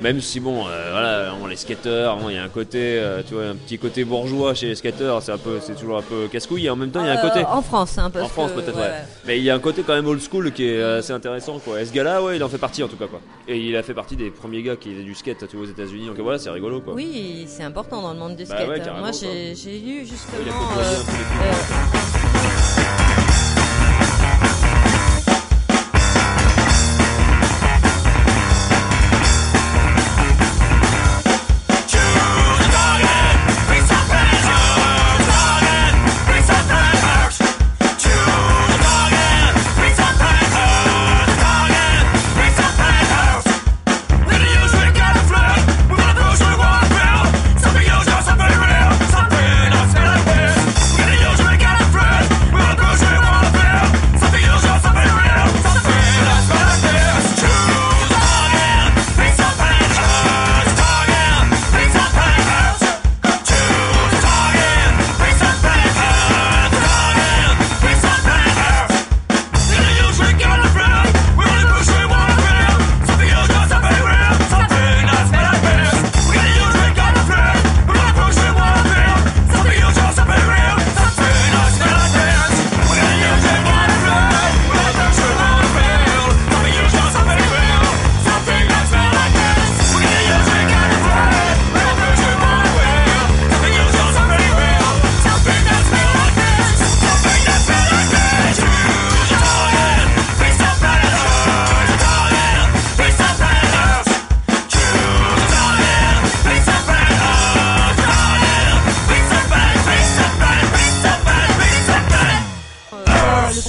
Même si bon, euh, voilà, bon, les skateurs, bon, il y a un côté, euh, tu vois, un petit côté bourgeois chez les skateurs, c'est un peu, c'est toujours un peu casse-couille. Et en même temps, il y a un Euh, côté. en France, hein, parce En France que- peut-être, ouais. Mais il y a un côté quand même old school qui est assez intéressant, quoi. Et ce gars-là, ouais, il en fait partie en tout cas, quoi. Et il a fait partie des premiers gars qui faisaient du skate, tu vois, aux États-Unis. Donc voilà, c'est rigolo, quoi. Oui, c'est important dans le monde du Bah skate. ouais, carrément, Moi, j'ai j'ai lu justement.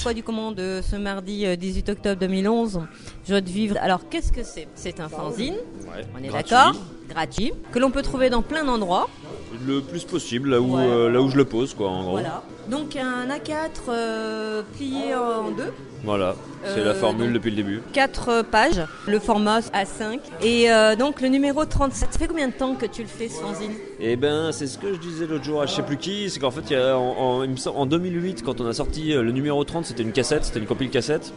Euh, du comment de ce mardi euh, 18 octobre 2011, Joie de vivre. Alors, qu'est-ce que c'est? C'est un fanzine, Ouais, on est d'accord? Gratuit, que l'on peut trouver dans plein d'endroits. Le plus possible, là où, Ouais. euh, là où je le pose, quoi, en gros. Voilà. Donc, un A4 euh, plié en deux. Voilà, c'est Euh, la formule donc- depuis le début. 4 pages, le format A5. Et euh, donc le numéro 37. Ça fait combien de temps que tu le fais ce fanzine Et ben, c'est ce que je disais l'autre jour à je sais plus qui, c'est qu'en fait, il y a, en, en- il me semble- en 2008, quand on a sorti euh, le numéro 30, c'était une cassette, c'était une compile cassette.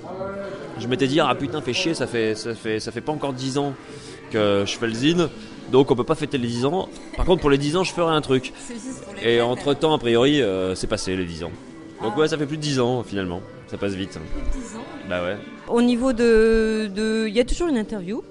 Je m'étais dit, ah putain, fait chier, ça fait, ça fait, ça fait pas encore 10 ans que je fais le zine, donc on peut pas fêter les 10 ans. Par contre, pour les 10 ans, je ferai un truc. C'est juste pour les Et entre temps, a priori, euh, c'est passé les 10 ans. Donc ouais, ça fait plus de 10 ans finalement. Ça passe vite. Bah ouais. Au niveau de, de- il y a toujours une interview.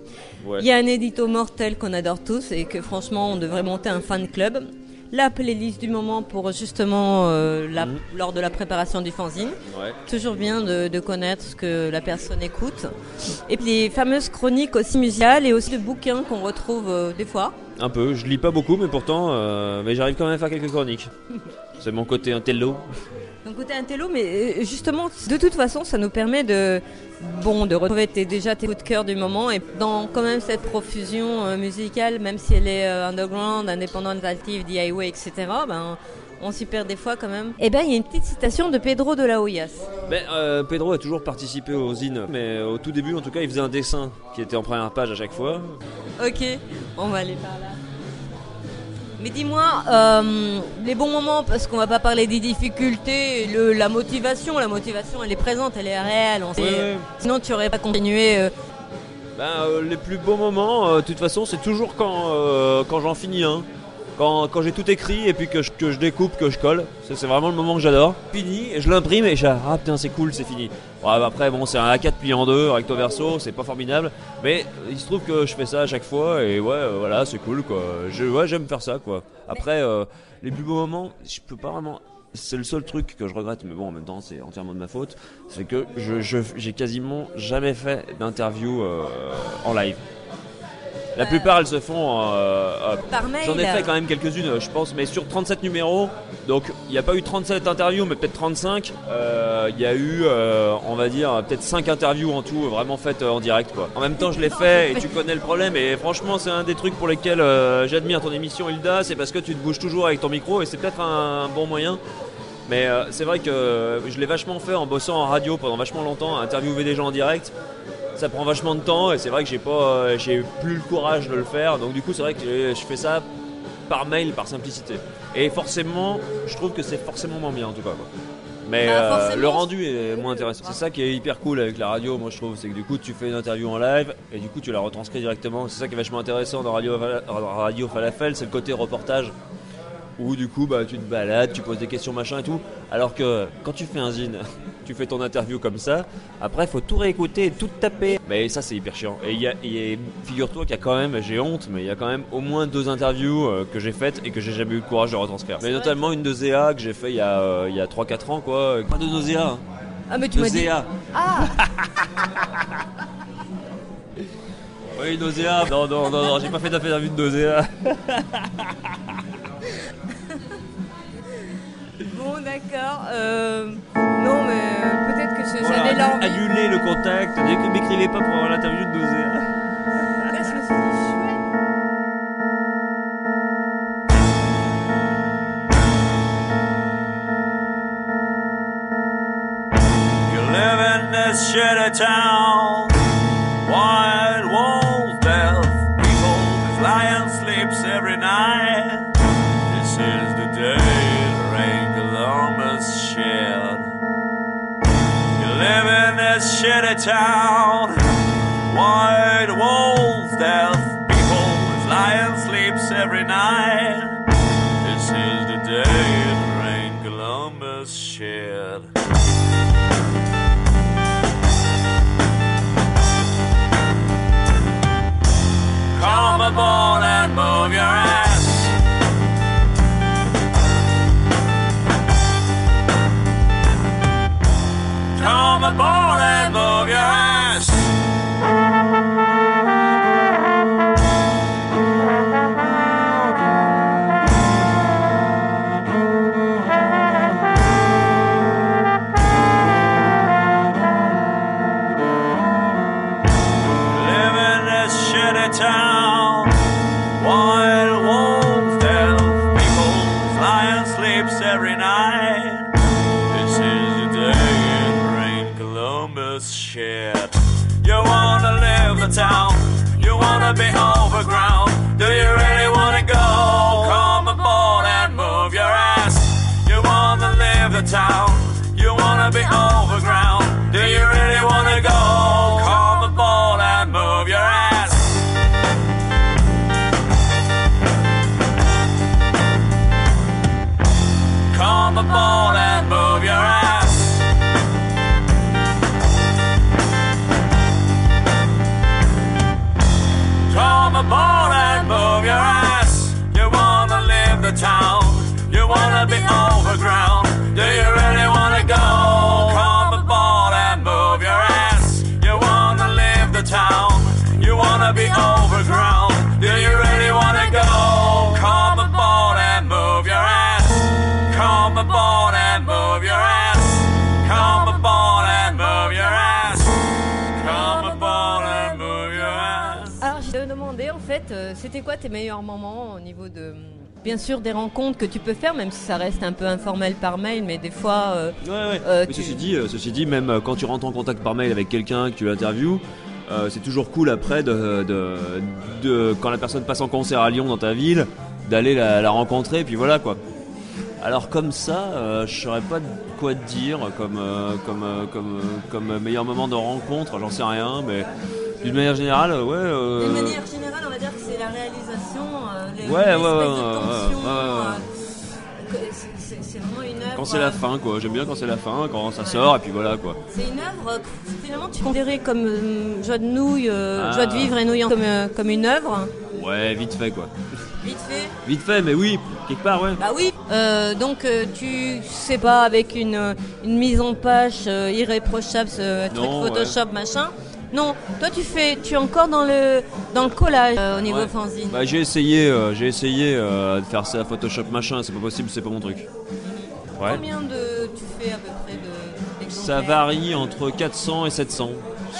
Ouais. Il y a un édito mortel qu'on adore tous et que franchement on devrait monter un fan club. La playlist du moment pour justement euh, la- lors de la préparation du fanzine. Ouais. Toujours bien de, de connaître ce que la personne écoute. Et puis les fameuses chroniques aussi musicales et aussi de bouquins qu'on retrouve euh, des fois. Un peu. Je lis pas beaucoup, mais pourtant, euh, mais j'arrive quand même à faire quelques chroniques. C'est mon côté intello. Donc côté intello, mais justement, de toute façon, ça nous permet de, bon, de retrouver tes- déjà tes coups de cœur du moment et dans quand même cette profusion euh, musicale, même si elle est euh, underground, indépendante, active, DIY, etc. Ben, on s'y perd des fois quand même. Et ben, il y a une petite citation de Pedro de la Hoyas. Mais euh, Pedro a toujours participé aux zines, mais au tout début, en tout cas, il faisait un dessin qui était en première page à chaque fois. Ok, on va aller par là. Mais dis-moi, euh, les bons moments, parce qu'on va pas parler des difficultés, le- la motivation, la motivation elle est présente, elle est réelle. On sait- Ouais, ouais. Sinon tu aurais pas continué. euh, Ben, euh, les plus beaux moments, de toute façon, c'est toujours quand, quand j'en finis un. Quand, quand j'ai tout écrit et puis que je, que je découpe, que je colle. C'est vraiment le moment que j'adore. Fini, je l'imprime et je ah putain, c'est cool, c'est fini. Bah, après, bon, c'est un A4 plié en deux, recto verso, c'est pas formidable. Mais euh, il se trouve que je fais ça à chaque fois et ouais, euh, voilà, c'est cool quoi. Ouais, j'aime faire ça quoi. Après, euh, les plus beaux moments, je peux pas vraiment. C'est le seul truc que je regrette, mais bon, en même temps, c'est entièrement de ma faute. C'est que je, j'ai quasiment jamais fait d'interview en live. La plupart, elles se font. euh, Par mail. J'en ai fait quand même quelques-unes, je pense, mais sur 37 numéros. Donc, il n'y a pas eu 37 interviews, mais peut-être 35. Euh, Il y a eu, euh, on va dire, peut-être 5 interviews en tout, vraiment faites en direct, quoi. En même temps, je l'ai fait et tu connais le problème. Et franchement, c'est un des trucs pour lesquels j'admire ton émission, Hilda. C'est parce que tu te bouges toujours avec ton micro et c'est peut-être un bon moyen. Mais euh, c'est vrai que je l'ai vachement fait en bossant en radio pendant vachement longtemps, interviewer des gens en direct. Ça prend vachement de temps et c'est vrai que j'ai pas, euh, j'ai plus le courage de le faire. Donc du coup, c'est vrai que je fais ça par mail, par simplicité. Et forcément, je trouve que c'est forcément moins bien en tout cas. quoi. Mais Bah, euh, le rendu est moins intéressant. C'est ça qui est hyper cool avec la radio, moi je trouve, c'est que du coup tu fais une interview en live et du coup tu la retranscris directement. C'est ça qui est vachement intéressant dans Radio, radio Falafel, c'est le côté reportage où du coup bah, tu te balades, tu poses des questions machin et tout. Alors que quand tu fais un zine, tu fais ton interview comme ça, après il faut tout réécouter et tout taper. Mais ça c'est hyper chiant. Et il y a, il y a- figure-toi qu'il y a quand même, j'ai honte, mais il y a quand même au moins deux interviews euh, que j'ai faites et que j'ai jamais eu le courage de retranscrire. Mais notamment une de Zéa que j'ai fait il y a, euh, il y a 3-4 ans quoi. Pas de Nausea. hein. Ah mais tu m'as dit. Ah. Oui, Nausea. Non, non, non, non j'ai pas fait d'interview de Nausea. Bon d'accord. euh, non mais euh, peut-être que Voilà, j'avais l'envie. Annulez le contact, ne m'écrivez pas pour avoir l'interview de Nausea. Là, je me suis dit, chouette. You live in this shitty town, tes meilleurs moments au niveau de. Bien sûr, des rencontres que tu peux faire, même si ça reste un peu informel par mail, mais des fois. euh, Ouais, ouais. euh, Mais tu- ceci, dit, euh, ceci dit, même quand tu rentres en contact par mail avec quelqu'un que tu interviews, euh, c'est toujours cool après de, de, de- quand la personne passe en concert à Lyon dans ta ville, d'aller la, la rencontrer, puis voilà quoi. Alors comme ça, je saurais pas quoi te dire comme comme comme comme meilleur moment de rencontre, j'en sais rien, mais d'une manière générale, ouais. D'une manière générale, la réalisation, euh, les, Ouais, ouais, ouais, ouais, euh, c'est- vraiment une œuvre. Quand c'est la fin, quoi. J'aime bien quand c'est la fin, quand ça sort, et puis voilà, quoi. C'est une œuvre euh, finalement tu considérais comme euh, joie de nouilles, euh, Ah. joie de vivre et nouilles comme, euh, comme une œuvre. Ouais, vite fait, quoi. Vite fait. Vite fait, mais oui, quelque part, ouais. Bah oui. Euh, donc euh, tu sais pas avec une, euh, une mise en page euh, irréprochable, ce truc Photoshop machin. Non, toi tu fais, tu es encore dans le dans le collage euh, au niveau Ouais. fanzine. Bah, j'ai essayé, euh, j'ai essayé euh, de faire ça Photoshop machin, c'est pas possible, c'est pas mon truc. Ouais. Combien de tu fais à peu près de Ça varie entre 400 et 700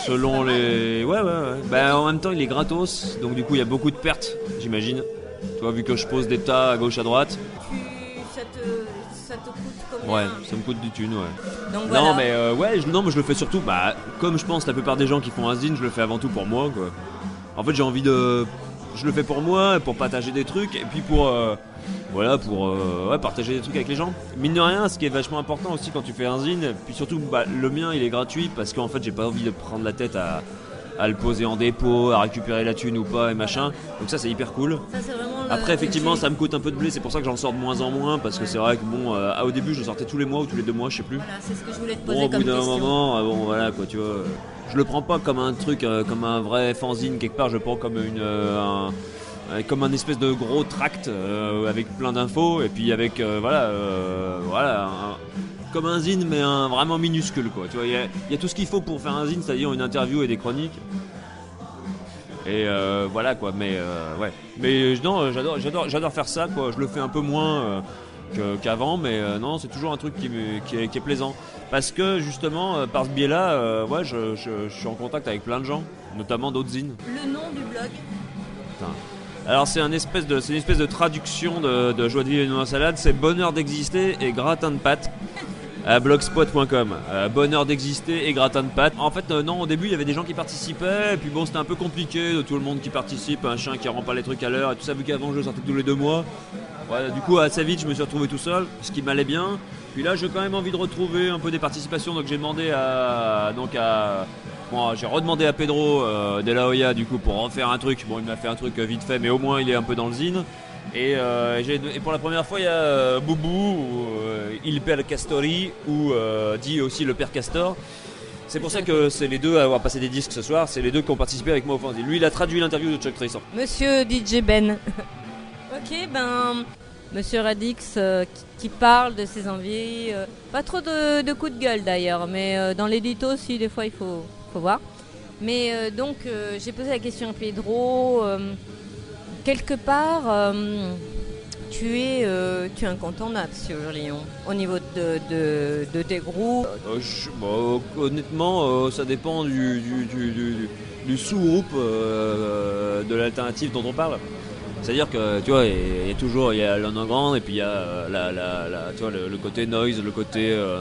selon les. Ouais, ouais, ouais. Bah, en même temps, il est gratos, donc du coup, il y a beaucoup de pertes, j'imagine. Tu vois, vu que je pose des tas à gauche à droite. Tu- ça te ça te coûte combien Ouais, ça me coûte du thune, ouais. Donc non, mais euh, ouais, je, non, mais je le fais surtout, bah, comme je pense la plupart des gens qui font un zine, je le fais avant tout pour moi, quoi. En fait, j'ai envie de. Je le fais pour moi, pour partager des trucs, et puis pour. euh, voilà, pour euh, ouais, partager des trucs avec les gens. Mine de rien, ce qui est vachement important aussi quand tu fais un zine, puis surtout, bah, le mien, il est gratuit, parce qu'en fait, j'ai pas envie de prendre la tête à, à le poser en dépôt, à récupérer la thune ou pas, et machin. Donc ça, c'est hyper cool. Ça, c'est vraiment le- Après, effectivement, ça me coûte un peu de blé, c'est pour ça que j'en sors de moins en moins, parce que c'est vrai que bon, euh, ah, au début, je sortais tous les mois ou tous les deux mois, je sais plus. Voilà, c'est ce que je voulais te Bon, poser au bout d'un question. moment, euh, bon, voilà quoi, tu vois. euh, Je le prends pas comme un truc, euh, comme un vrai fanzine quelque part. Je le prends comme une, euh, un, euh, comme un espèce de gros tract euh, avec plein d'infos et puis avec, euh, voilà, euh, voilà, un- comme un zine mais un vraiment minuscule quoi. Tu vois, il y a, il y a tout ce qu'il faut pour faire un zine, c'est-à-dire une interview et des chroniques. Et euh, voilà quoi, mais euh, ouais. Mais euh, non, j'adore, j'adore, j'adore faire ça quoi. Je le fais un peu moins euh, que- qu'avant, mais non, c'est toujours un truc qui, est, qui est plaisant. Parce que justement, par ce biais-là, ouais, je, je- je suis en contact avec plein de gens, notamment d'autres zines. Le nom du blog. Putain. Alors c'est un espèce de, c'est une espèce de traduction de, de joie de vivre et une salade. C'est bonheur d'exister et gratin de pâtes à blogspot.com. Euh, bonheur d'exister et gratin de pâtes. En fait, euh, non, au début il y avait des gens qui participaient, et puis bon, c'était un peu compliqué de tout le monde qui participe, un chien qui rend pas les trucs à l'heure et tout ça, vu qu'avant je sortais tous les deux mois. Du coup, assez vite, je me suis retrouvé tout seul, ce qui m'allait bien. Puis là, j'ai quand même envie de retrouver un peu des participations, donc j'ai demandé à, donc à, bon, j'ai redemandé à Pedro euh, de la Hoya du coup pour refaire un truc. Bon, il m'a fait un truc euh, vite fait, mais au moins il est un peu dans le zine. Et, euh, et pour la première fois, il y a euh, Boubou, ou, euh, Il Père Castori, ou dit aussi le Père Castor. C'est pour ça que c'est les deux à avoir passé des disques ce soir, c'est les deux qui ont participé avec moi au fanzine. Lui, il a traduit l'interview de Chuck Tracer. Monsieur DJ Ben. ok, ben, Monsieur Radix qui, parle de ses envies. pas trop de, de coups de gueule d'ailleurs, mais dans l'édito aussi, des fois, il faut, faut voir. Mais donc, j'ai posé la question à Pedro. Euh, quelque part, euh, tu, es, euh, tu es incontournable sur Lyon au niveau de, de, de tes groupes. Euh, je- bah, honnêtement, euh, ça dépend du, du, du- du- sous-groupe euh, de l'alternative dont on parle. C'est-à-dire que tu vois, il y, a- toujours il y a et puis il y a euh, la, la- tu vois, le, côté noise, le côté euh,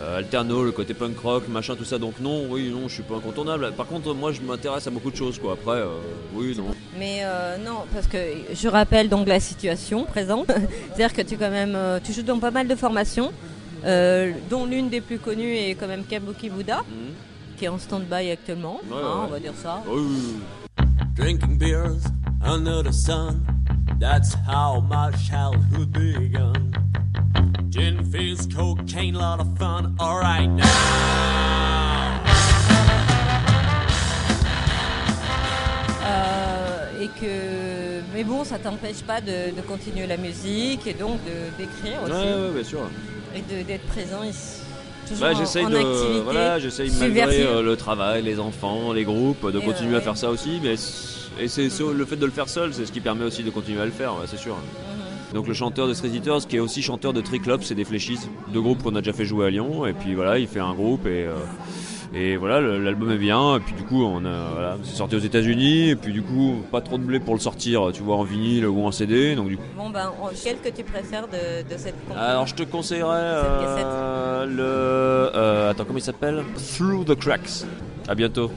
euh, alterno, le côté punk rock, machin, tout ça. Donc non, oui, non, je suis pas incontournable. Par contre, moi, je m'intéresse à beaucoup de choses, quoi. Après, euh, oui, non. Mais euh, non, parce que je rappelle donc la situation présente. C'est-à-dire que tu, quand même, euh, tu joues dans pas mal de formations, euh, dont l'une des plus connues est quand même Kabuki Buddha, qui est en stand-by actuellement, Ouais, hein, ouais. on va dire ça. Oui. Drinking beers under the sun. That's how my childhood began. Gin fizz, cocaine, lot of fun. Alright now. Que, mais bon, ça t'empêche pas de, de continuer la musique et donc d'écrire aussi Ouais, ouais, bien sûr. et d'être présent ici. Bah, j'essaye de, voilà, j'essaye malgré euh, le travail, les enfants, les groupes, de Et continuer à faire ça aussi. Mais et c'est sur- le fait de le faire seul, c'est ce qui permet aussi de continuer à le faire, ouais, c'est sûr. Mhm. Donc le chanteur de Street Eaters, qui est aussi chanteur de Triclops, c'est des Fléchis, deux groupes qu'on a déjà fait jouer à Lyon. Et puis voilà, il fait un groupe et euh, et voilà, l'album est bien. Et puis du coup, on a, voilà, c'est sorti aux États-Unis. Et puis du coup, pas trop de blé pour le sortir, tu vois, en vinyle ou en CD. Donc du coup. Bon ben, quel que tu préfères de, de cette Alors je te conseillerais euh, le... euh, attends, comment il s'appelle? Through the Cracks. À bientôt.